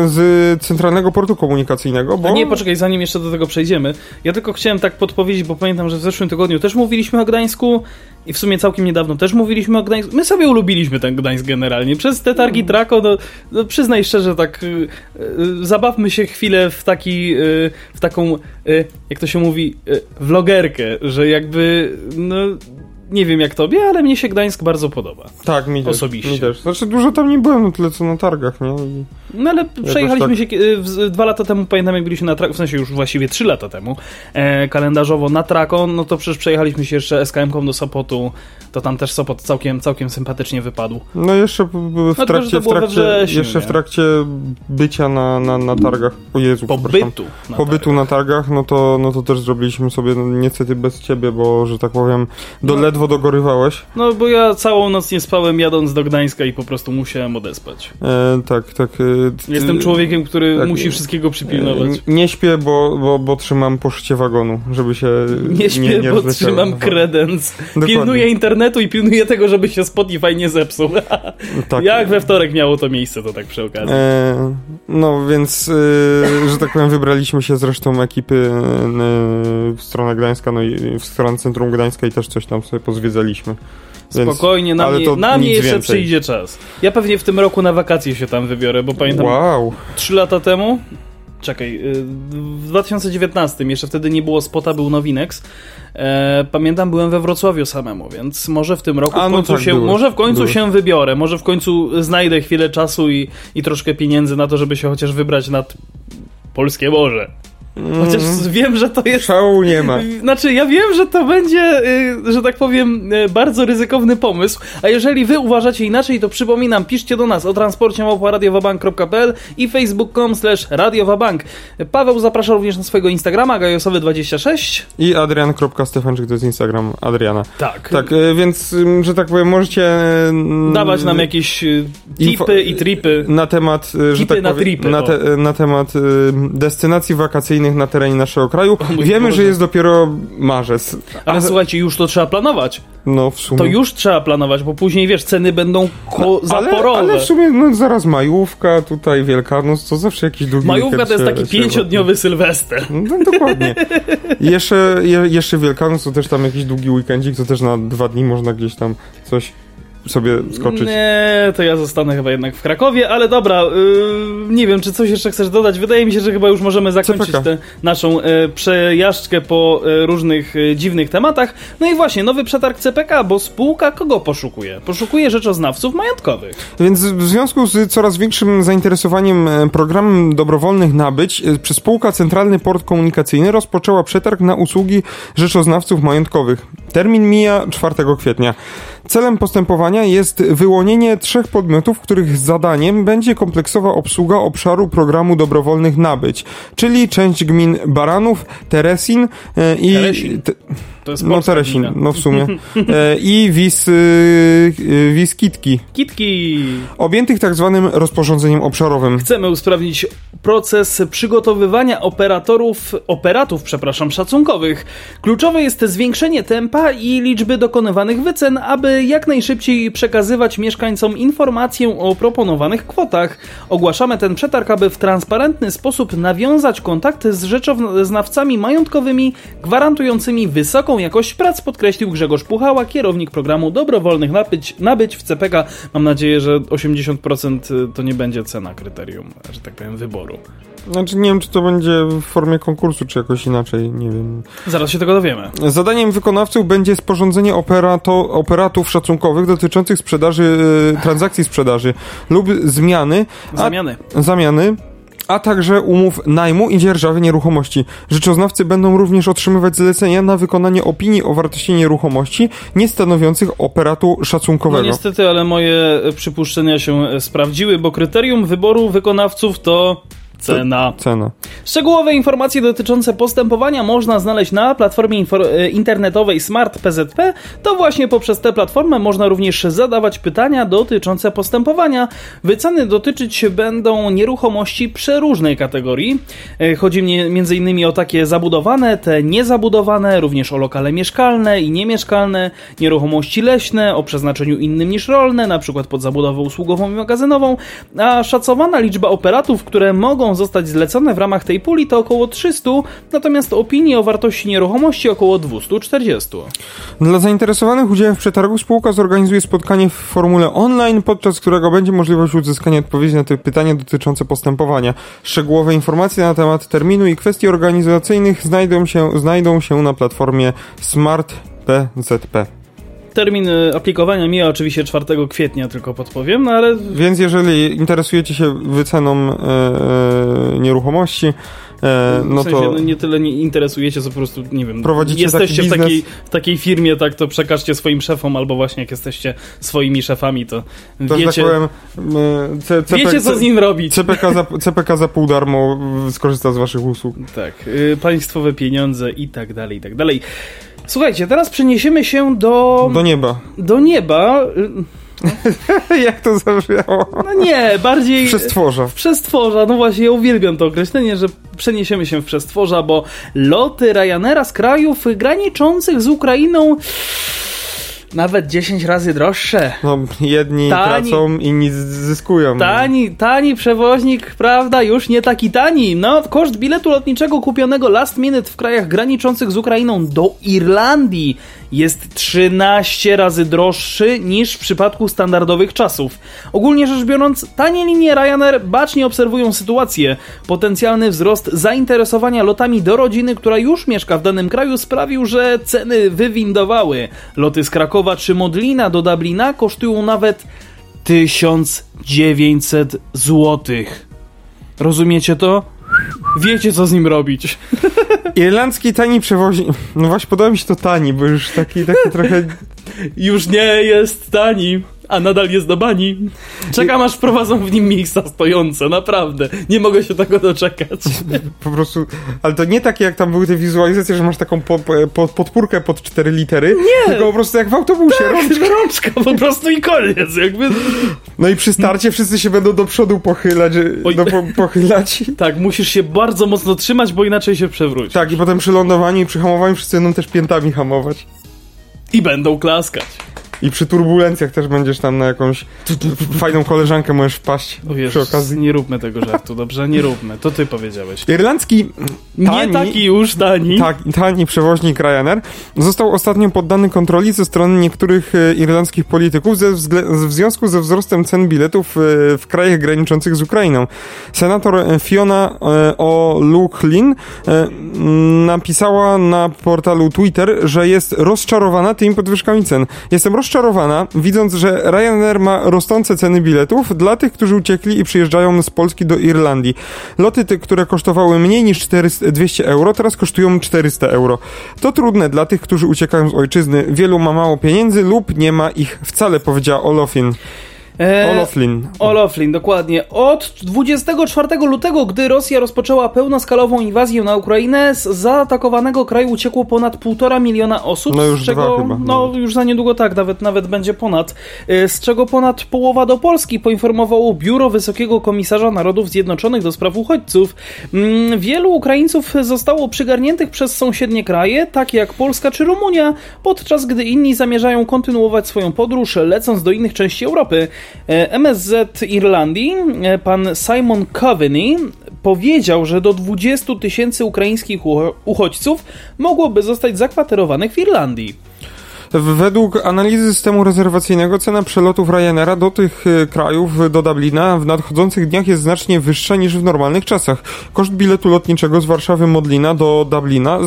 z Centralnego Portu Komunikacyjnego, bo... A nie, poczekaj, zanim jeszcze do tego przejdziemy. Ja tylko chciałem tak podpowiedzieć, bo pamiętam, że w zeszłym tygodniu też mówiliśmy o Gdańsku i w sumie całkiem niedawno też mówiliśmy o Gdańsku. My sobie ulubiliśmy ten Gdańsk generalnie. Przez te targi Trako, no, no przyznaj szczerze, tak y, y, zabawmy się chwilę w taki, y, w taką, y, jak to się mówi, y, vlogerkę, że jakby, no... Nie wiem jak tobie, ale mnie się Gdańsk bardzo podoba. Tak, mi też. Osobiście. Mi też. Znaczy dużo tam nie byłem, no tyle co na targach, nie? I... No ale przejechaliśmy tak. się e, w- dwa lata temu, pamiętam jak byliśmy na traku, w sensie już właściwie trzy lata temu, e, kalendarzowo na trako, no to przecież przejechaliśmy się jeszcze SKM-ką do Sopotu, to tam też Sopot całkiem, całkiem sympatycznie wypadł. No jeszcze w, że trakcie, to w trakcie, wrześniu, jeszcze w trakcie bycia na, na, na targach, o Jezu. Pobytu. na Pobytu targach. na targach, no to, no to też zrobiliśmy sobie, no, niestety bez ciebie, bo, że tak powiem, do, No. ledwo dogorywałeś. No bo ja całą noc nie spałem jadąc do Gdańska i po prostu musiałem odespać. E, tak, tak. E, Jestem człowiekiem, który tak, musi wszystkiego przypilnować. E, Nie śpię, bo, bo, bo trzymam poszycie wagonu, żeby się Nie śpię, bo rozleciało. trzymam kredens. Dokładnie. Pilnuję internetu i pilnuję tego, żeby się Spotify nie zepsuł. <laughs> Tak. Jak we wtorek miało to miejsce, to tak przy okazji. E, no więc, e, że tak powiem, wybraliśmy się z resztą ekipy e, w stronę Gdańska, no i w stronę centrum Gdańska i też coś tam sobie pozwiedzaliśmy. Więc, Spokojnie, na ale mnie, to na mnie jeszcze więcej. przyjdzie czas. Ja pewnie w tym roku na wakacje się tam wybiorę, bo pamiętam Wow. 3 lata temu. Czekaj, y, w 2019, jeszcze wtedy nie było spota, był Nowinex. E, pamiętam, byłem we Wrocławiu samemu, więc może w tym roku A, w no końcu tak, się, byłeś, może w końcu byłeś. się wybiorę, może w końcu znajdę chwilę czasu i, i troszkę pieniędzy na to, żeby się chociaż wybrać nad polskie morze. Chociaż Mm. wiem, że to jest Szału nie ma. znaczy, ja wiem, że to będzie, y, że tak powiem, y, bardzo ryzykowny pomysł, a jeżeli wy uważacie inaczej, to przypominam, piszcie do nas o transporcie radiowabank.pl i facebook.com slash radiowabank. Paweł zaprasza również na swojego Instagrama, gajosowy26. I Adrian.Stefanczyk to jest Instagram Adriana. Tak. Tak, e, więc, ym, że tak powiem, możecie... mm, Dawać nam jakieś y, tipy i tripy. na temat, że Tipy tak na powiem, tripy, na, te, na temat destynacji wakacyjnych na terenie naszego kraju. mój Wiemy, Boże. że jest dopiero marzec. Ale słuchajcie, już to trzeba planować. No w sumie. To już trzeba planować, bo później, wiesz, ceny będą ko- ale, zaporowe. ale w sumie no, zaraz majówka, tutaj Wielkanoc, to zawsze jakiś długi Majówka to jest taki pięciodniowy sylwester. No dokładnie. I <laughs> jeszcze, je, jeszcze Wielkanoc to też tam jakiś długi weekendzik, to też na dwa dni można gdzieś tam coś sobie skoczyć. Nie, to ja zostanę chyba jednak w Krakowie, ale dobra, yy, nie wiem, czy coś jeszcze chcesz dodać. Wydaje mi się, że chyba już możemy zakończyć tę naszą yy, przejażdżkę po yy, różnych yy, dziwnych tematach. No i właśnie, nowy przetarg CPK, bo spółka kogo poszukuje? Poszukuje rzeczoznawców majątkowych. Więc w związku z coraz większym zainteresowaniem e, programem dobrowolnych nabyć, e, przez spółka Centralny Port Komunikacyjny rozpoczęła przetarg na usługi rzeczoznawców majątkowych. Termin mija 4 kwietnia. Celem postępowania jest wyłonienie trzech podmiotów, których zadaniem będzie kompleksowa obsługa obszaru programu dobrowolnych nabyć, czyli część gmin Baranów, Teresin e, i... Teresin. te- No Teresin, gmina. no w sumie. <laughs> E, I Wis, y, y, Wiskitki Kitki! objętych tak zwanym rozporządzeniem obszarowym. Chcemy usprawnić proces przygotowywania operatorów, operatów, przepraszam, szacunkowych. Kluczowe jest zwiększenie tempa i liczby dokonywanych wycen, aby jak najszybciej przekazywać mieszkańcom informację o proponowanych kwotach. Ogłaszamy ten przetarg, aby w transparentny sposób nawiązać kontakty z rzeczoznawcami majątkowymi, gwarantującymi wysoką jakość prac, podkreślił Grzegorz Puchała, kierownik programu dobrowolnych nabyć, nabyć w CPK. Mam nadzieję, że 80% to nie będzie cena kryterium, że tak powiem, wyboru. Znaczy nie wiem, czy to będzie w formie konkursu, czy jakoś inaczej, nie wiem. Zaraz się tego dowiemy. Zadaniem wykonawców będzie sporządzenie operato, szacunkowych dotyczących sprzedaży, e, transakcji sprzedaży lub zmiany, a, Zamiany. zamiany, a także umów najmu i dzierżawy nieruchomości. Rzeczoznawcy będą również otrzymywać zlecenia na wykonanie opinii o wartości nieruchomości nie stanowiących operatu No szacunkowego. niestety, ale moje przypuszczenia się sprawdziły, bo kryterium wyboru wykonawców to cena. Cena. Szczegółowe informacje dotyczące postępowania można znaleźć na platformie e, internetowej Smart PZP. To właśnie poprzez tę platformę można również zadawać pytania dotyczące postępowania. Wyceny dotyczyć będą nieruchomości przeróżnej kategorii. E, Chodzi m.in. o takie zabudowane, te niezabudowane, również o lokale mieszkalne i niemieszkalne, nieruchomości leśne o przeznaczeniu innym niż rolne, np. pod zabudowę usługową i magazynową, a szacowana liczba operatów, które mogą zostać zlecone w ramach tej puli to około 300, natomiast opinii o wartości nieruchomości około 240. Dla zainteresowanych udziałem w przetargu spółka zorganizuje spotkanie w formule online, podczas którego będzie możliwość uzyskania odpowiedzi na te pytania dotyczące postępowania. Szczegółowe informacje na temat terminu i kwestii organizacyjnych znajdą się, znajdą się na platformie Smart PZP. Termin y, aplikowania mija oczywiście 4 kwietnia, tylko podpowiem, no ale Więc jeżeli interesujecie się wyceną e, e, nieruchomości, no w sensie, to no nie tyle nie interesujecie, co po prostu, nie wiem, Prowadzicie jesteście taki w, takiej, w takiej firmie, tak, to przekażcie swoim szefom, albo właśnie jak jesteście swoimi szefami, to to, że wiecie, tak powiem, e, C, CP, wiecie co z nim robić. CPK za, CPK za pół darmo y, skorzysta z waszych usług. Tak, y, państwowe pieniądze i tak dalej, i tak dalej. Słuchajcie, teraz przeniesiemy się do, Do nieba. do nieba. <laughs> Jak to zabrzmiało? No nie, bardziej... Przestworza. w przestworza, no właśnie, ja uwielbiam to określenie, że przeniesiemy się w przestworza, bo loty Ryanaira z krajów graniczących z Ukrainą Nawet 10 razy droższe. No, jedni Tani. tracą, inni zyskują. Tani, tani przewoźnik, prawda? Już nie taki tani. No, koszt biletu lotniczego kupionego last minute w krajach graniczących z Ukrainą do Irlandii jest 13 razy droższy niż w przypadku standardowych czasów. Ogólnie rzecz biorąc, tanie linie Ryanair bacznie obserwują sytuację. Potencjalny wzrost zainteresowania lotami do rodziny, która już mieszka w danym kraju, sprawił, że ceny wywindowały. Loty z Krakowa czy Modlina do Dublina kosztują nawet 1900 złotych. Rozumiecie to? Wiecie, co z nim robić. <laughs> Irlandzki tani przewoźnik. No właśnie, podoba mi się to tani, bo już taki, taki trochę. Już nie jest tani, a nadal jest do bani. Czekam, aż wprowadzą w nim miejsca stojące, naprawdę. Nie mogę się tego doczekać. Po prostu. Ale to nie takie jak tam były te wizualizacje, że masz taką po, po, podpórkę pod 4 litery. Nie! Tylko po prostu jak w autobusie. rączka. Rączka po prostu i koniec, jakby. No i przy starcie wszyscy się będą do przodu pochylać. Oj. No, po, pochylać. Tak, musisz się bardzo mocno trzymać, bo inaczej się przewróci. Tak, i potem przy lądowaniu i przy hamowaniu wszyscy będą też piętami hamować. I będą klaskać. I przy turbulencjach też będziesz tam na jakąś fajną koleżankę możesz wpaść O Jezus, przy okazji. nie róbmy tego żartu, dobrze? Nie róbmy. To ty powiedziałeś. Irlandzki Nie tani, taki już tani. tak, tani przewoźnik Ryanair został ostatnio poddany kontroli ze strony niektórych e, irlandzkich polityków ze w związku ze wzrostem cen biletów e, w krajach graniczących z Ukrainą. Senator e, Fiona O'Loughlin napisała na portalu Twitter, że jest rozczarowana tymi podwyżkami cen. Jestem rozczarowana, widząc, że Ryanair ma rosnące ceny biletów dla tych, którzy uciekli i przyjeżdżają z Polski do Irlandii. Loty te, które kosztowały mniej niż 400, 200 euro, teraz kosztują 400 euro. To trudne dla tych, którzy uciekają z ojczyzny. Wielu ma mało pieniędzy lub nie ma ich wcale, powiedziała Olofin. E, Oloflin. Oloflin, dokładnie. Od 24 lutego, gdy Rosja rozpoczęła pełnoskalową inwazję na Ukrainę, z zaatakowanego kraju uciekło ponad 1,5 miliona osób, No już z czego, chyba, no nawet. już za niedługo tak, nawet, nawet będzie ponad, e, z czego ponad połowa do Polski, poinformowało Biuro Wysokiego Komisarza Narodów Zjednoczonych do spraw uchodźców. Mm, Wielu Ukraińców zostało przygarniętych przez sąsiednie kraje, takie jak Polska czy Rumunia, podczas gdy inni zamierzają kontynuować swoją podróż, lecąc do innych części Europy. E, MSZ Irlandii, e, pan Simon Coveney, powiedział, że do 20 tysięcy ukraińskich ucho- uchodźców mogłoby zostać zakwaterowanych w Irlandii. Według analizy systemu rezerwacyjnego cena przelotów Ryanaira do tych e, krajów, do Dublina, w nadchodzących dniach jest znacznie wyższa niż w normalnych czasach. Koszt biletu lotniczego z Warszawy Modlina do Dublina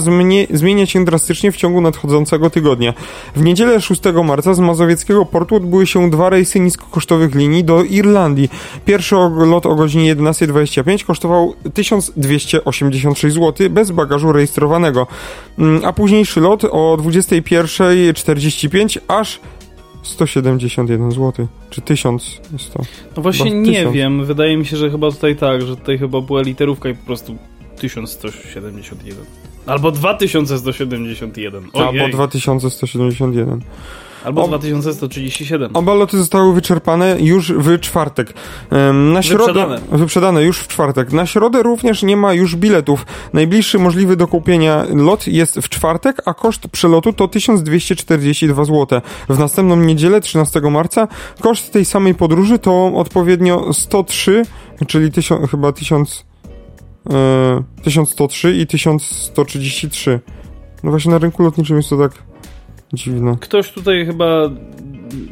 zmienia się drastycznie w ciągu nadchodzącego tygodnia. W niedzielę 6 marca z mazowieckiego portu odbyły się dwa rejsy niskokosztowych linii do Irlandii. Pierwszy lot o godzinie 11.25 kosztował 1286 zł bez bagażu rejestrowanego, Mm, a późniejszy lot o 21.45 aż 171 zł. Czy 1100? No właśnie Chyba nie 1000. wiem, wydaje mi się, że chyba tutaj tak, że tutaj chyba była literówka i po prostu 1171. Albo 2171. Albo Ojej. 2171. Albo O- 2137. Oba loty zostały wyczerpane już w czwartek. Na środę, Wyprzedane. wyprzedane już w czwartek. Na środę również nie ma już biletów. Najbliższy możliwy do kupienia lot jest w czwartek, a koszt przelotu to 1242 zł. W następną niedzielę, 13 marca, koszt tej samej podróży to odpowiednio 103, czyli 1000, chyba 1000, e, 1103 i 1133. No właśnie na rynku lotniczym jest to tak dziwne. Ktoś tutaj chyba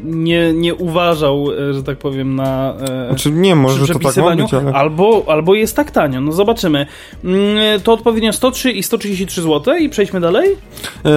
nie, nie uważał, e, że tak powiem, na. e, Znaczy nie, może to tak ma być, ale... albo, albo jest tak tanio. No zobaczymy. Mm, To odpowiednio 103 i 133 zł i przejdźmy dalej. E,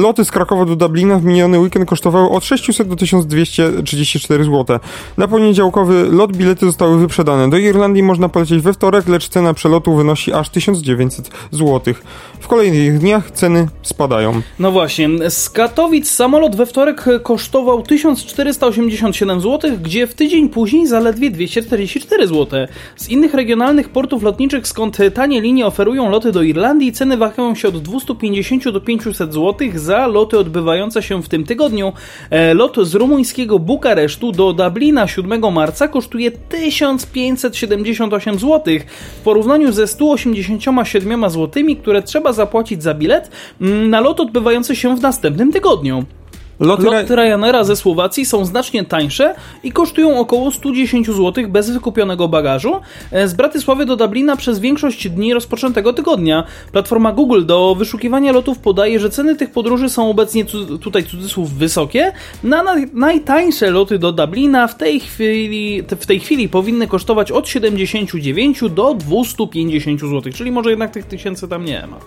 Loty z Krakowa do Dublina w miniony weekend kosztowały od 600 do 1234 zł. Na poniedziałkowy lot bilety zostały wyprzedane. Do Irlandii można polecieć we wtorek, lecz cena przelotu wynosi aż 1900 zł. W kolejnych dniach ceny spadają. No właśnie, z Katowic samolot lot we wtorek kosztował 1487 zł, gdzie w tydzień później zaledwie 244 zł. Z innych regionalnych portów lotniczych, skąd tanie linie oferują loty do Irlandii, ceny wahają się od 250 do 500 zł za loty odbywające się w tym tygodniu. E, lot z rumuńskiego Bukaresztu do Dublina 7 marca kosztuje 1578 zł. W porównaniu ze 187 zł, które trzeba zapłacić za bilet mm, na lot odbywający się w następnym tygodniu. Loty, Loty Ryanaira ze Słowacji są znacznie tańsze i kosztują około 110 zł bez wykupionego bagażu. E, z Bratysławy do Dublina przez większość dni rozpoczętego tygodnia. Platforma Google do wyszukiwania lotów podaje, że ceny tych podróży są obecnie tutaj cudzysłów wysokie. Na, na najtańsze loty do Dublina w tej chwili w tej chwili powinny kosztować od 79 do 250 zł, czyli może jednak tych tysięcy tam nie ma.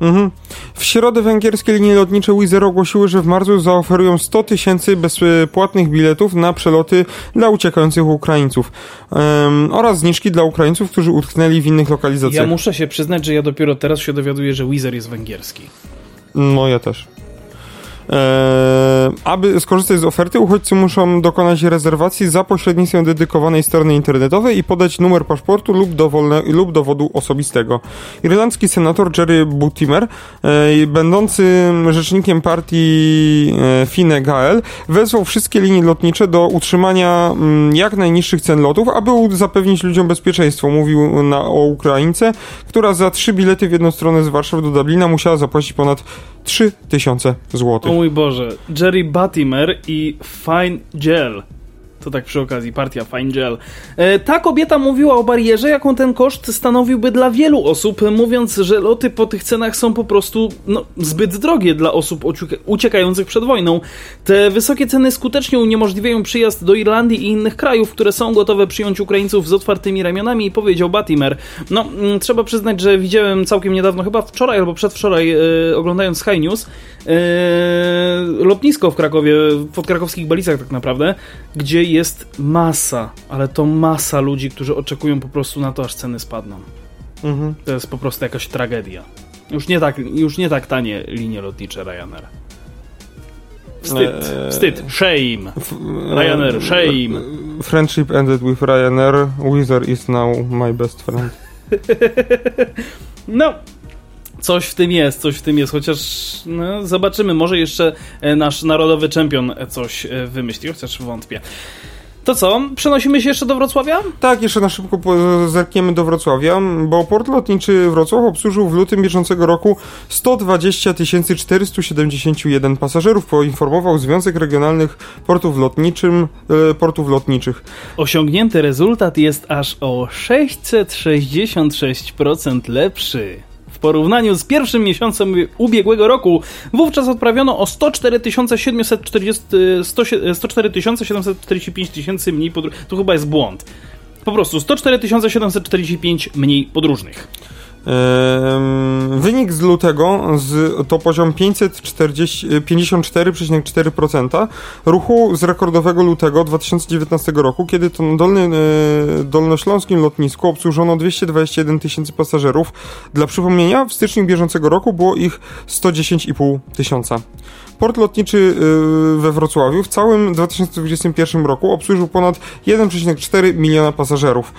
Mhm. W środę węgierskie linie lotnicze Wizz Air ogłosiły, że w marcu zaoferują 100 tysięcy bezpłatnych biletów na przeloty dla uciekających Ukraińców um, oraz zniżki dla Ukraińców, którzy utknęli w innych lokalizacjach. Ja muszę się przyznać, że ja dopiero teraz się dowiaduję, że Wizz Air jest węgierski. No ja też. Eee, aby skorzystać z oferty, uchodźcy muszą dokonać rezerwacji za pośrednictwem dedykowanej strony internetowej i podać numer paszportu lub, dowolne, lub dowodu osobistego. Irlandzki senator Jerry Buttimer, e, będący rzecznikiem partii e, Fine Gael, wezwał wszystkie linie lotnicze do utrzymania mm, jak najniższych cen lotów, aby zapewnić ludziom bezpieczeństwo. Mówił na, o Ukraińce, która za trzy bilety w jedną stronę z Warszawy do Dublina musiała zapłacić ponad 3000 zł. O mój Boże, Jerry Buttimer i Fine Gel to tak przy okazji, partia Fine Gel. E, ta kobieta mówiła o barierze, jaką ten koszt stanowiłby dla wielu osób, mówiąc, że loty po tych cenach są po prostu no, zbyt drogie dla osób uciekających przed wojną. Te wysokie ceny skutecznie uniemożliwiają przyjazd do Irlandii i innych krajów, które są gotowe przyjąć Ukraińców z otwartymi ramionami, powiedział Batimer. No, mm, trzeba przyznać, że widziałem całkiem niedawno, chyba wczoraj albo przedwczoraj, e, oglądając Sky News, e, lotnisko w Krakowie, w podkrakowskich Balicach tak naprawdę, gdzie jest masa, ale to masa ludzi, którzy oczekują po prostu na to, aż ceny spadną. Mhm. To jest po prostu jakaś tragedia. Już nie tak, już nie tak tanie linie lotnicze Ryanair. Wstyd, eee, wstyd, shame. Ryanair, shame. Friendship ended with Ryanair. Wizard is now my best friend. <laughs> no, Coś w tym jest, coś w tym jest, chociaż no, zobaczymy, może jeszcze e, nasz narodowy czempion coś e, wymyśli, chociaż wątpię. To co, przenosimy się jeszcze do Wrocławia? Tak, jeszcze na szybko zerkniemy do Wrocławia, bo port lotniczy Wrocław obsłużył w lutym bieżącego roku 120 471 pasażerów, poinformował Związek Regionalnych Portów, Lotniczym, e, Portów Lotniczych. Osiągnięty rezultat jest aż o 666% lepszy. W porównaniu z pierwszym miesiącem ubiegłego roku, wówczas odprawiono o 104 740, 104 745 tysięcy mniej podróżnych. To chyba jest błąd. Po prostu 104 745 mniej podróżnych. Wynik z lutego z, to poziom 54,4% ruchu z rekordowego lutego 2019 roku, kiedy to na dolny, e, dolnośląskim lotnisku obsłużono 221 tysięcy pasażerów. Dla przypomnienia, w styczniu bieżącego roku było ich 110,5 tysiąca. Port lotniczy y, we Wrocławiu w całym 2021 roku obsłużył ponad 1,4 miliona pasażerów.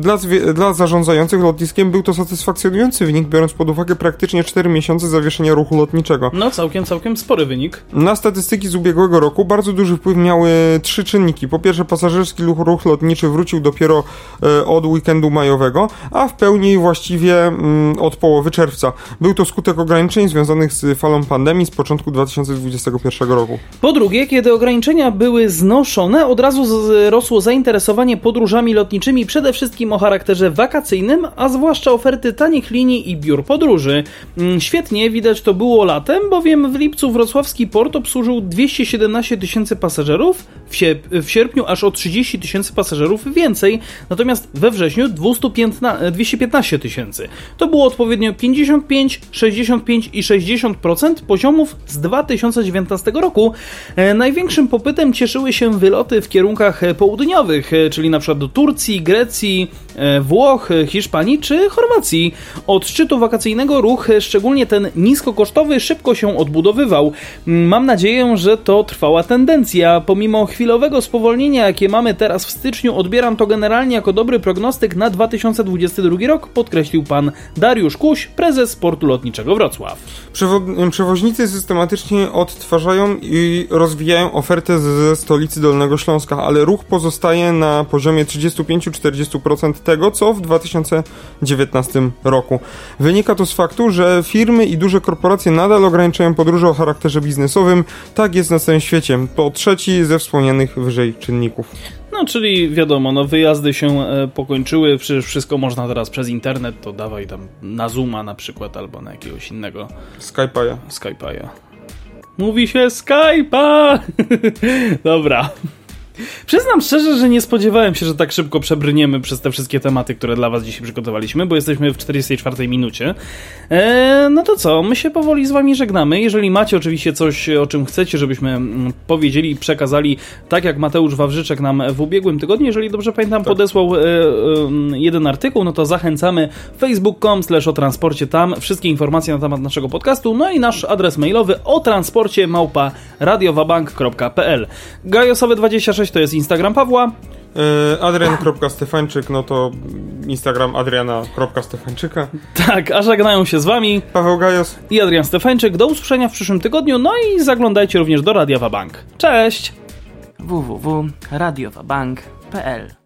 Dla, dla zarządzających lotniskiem był to satysfakcjonujący wynik, biorąc pod uwagę praktycznie 4 miesiące zawieszenia ruchu lotniczego. No, całkiem, całkiem spory wynik. Na statystyki z ubiegłego roku bardzo duży wpływ miały trzy czynniki. Po pierwsze, pasażerski ruch lotniczy wrócił dopiero e, od weekendu majowego, a w pełni właściwie mm, od połowy czerwca. Był to skutek ograniczeń związanych z falą pandemii z początku 2020 2021 roku. Po drugie, kiedy ograniczenia były znoszone, od razu rosło zainteresowanie podróżami lotniczymi, przede wszystkim o charakterze wakacyjnym, a zwłaszcza oferty tanich linii i biur podróży. Mm, świetnie widać to było latem, bowiem w lipcu wrocławski port obsłużył 217 tysięcy pasażerów, w, sierp w sierpniu aż o 30 tysięcy pasażerów więcej, natomiast we wrześniu 215 tysięcy. To było odpowiednio 55, 65 i 60% poziomów z 2000 2019 roku e, największym popytem cieszyły się wyloty w kierunkach południowych, e, czyli na przykład do Turcji, Grecji, e, Włoch, Hiszpanii czy Chorwacji. Od szczytu wakacyjnego ruch, szczególnie ten niskokosztowy, szybko się odbudowywał. Mam nadzieję, że to trwała tendencja. Pomimo chwilowego spowolnienia, jakie mamy teraz w styczniu, odbieram to generalnie jako dobry prognostyk na 2022 rok, podkreślił pan Dariusz Kuś, prezes portu lotniczego Wrocław. Przewo- przewoźnicy systematycznie odtwarzają i rozwijają ofertę ze stolicy Dolnego Śląska, ale ruch pozostaje na poziomie 35-40% tego, co w 2019 roku. Wynika to z faktu, że firmy i duże korporacje nadal ograniczają podróże o charakterze biznesowym. Tak jest na całym świecie. To trzeci ze wspomnianych wyżej czynników. No, czyli wiadomo, no wyjazdy się e, pokończyły, przecież wszystko można teraz przez internet, to dawaj tam na Zooma na przykład, albo na jakiegoś innego Skype'a. Skype'a. Mówi się Skype'a! <laughs> Dobra. Przyznam szczerze, że nie spodziewałem się, że tak szybko przebrniemy przez te wszystkie tematy, które dla Was dzisiaj przygotowaliśmy, bo jesteśmy w 44 minucie. Eee, no to co, my się powoli z Wami żegnamy. Jeżeli macie oczywiście coś, o czym chcecie, żebyśmy mm, powiedzieli, przekazali, tak jak Mateusz Wawrzyczek nam w ubiegłym tygodniu, jeżeli dobrze pamiętam, podesłał e, e, jeden artykuł, no to zachęcamy facebook.com slash o transporcie, tam wszystkie informacje na temat naszego podcastu, no i nasz adres mailowy o transporcie małpa radiowabank.pl Gajosowe 26 to jest Instagram Pawła. Yy, Adrian.stefańczyk, no to Instagram Adriana.stefańczyka. Tak, a żegnają się z wami Paweł Gajos. i Adrian Stefańczyk. Do usłyszenia w przyszłym tygodniu, no i zaglądajcie również do Radia Wabank. Cześć! www.radiowabank.pl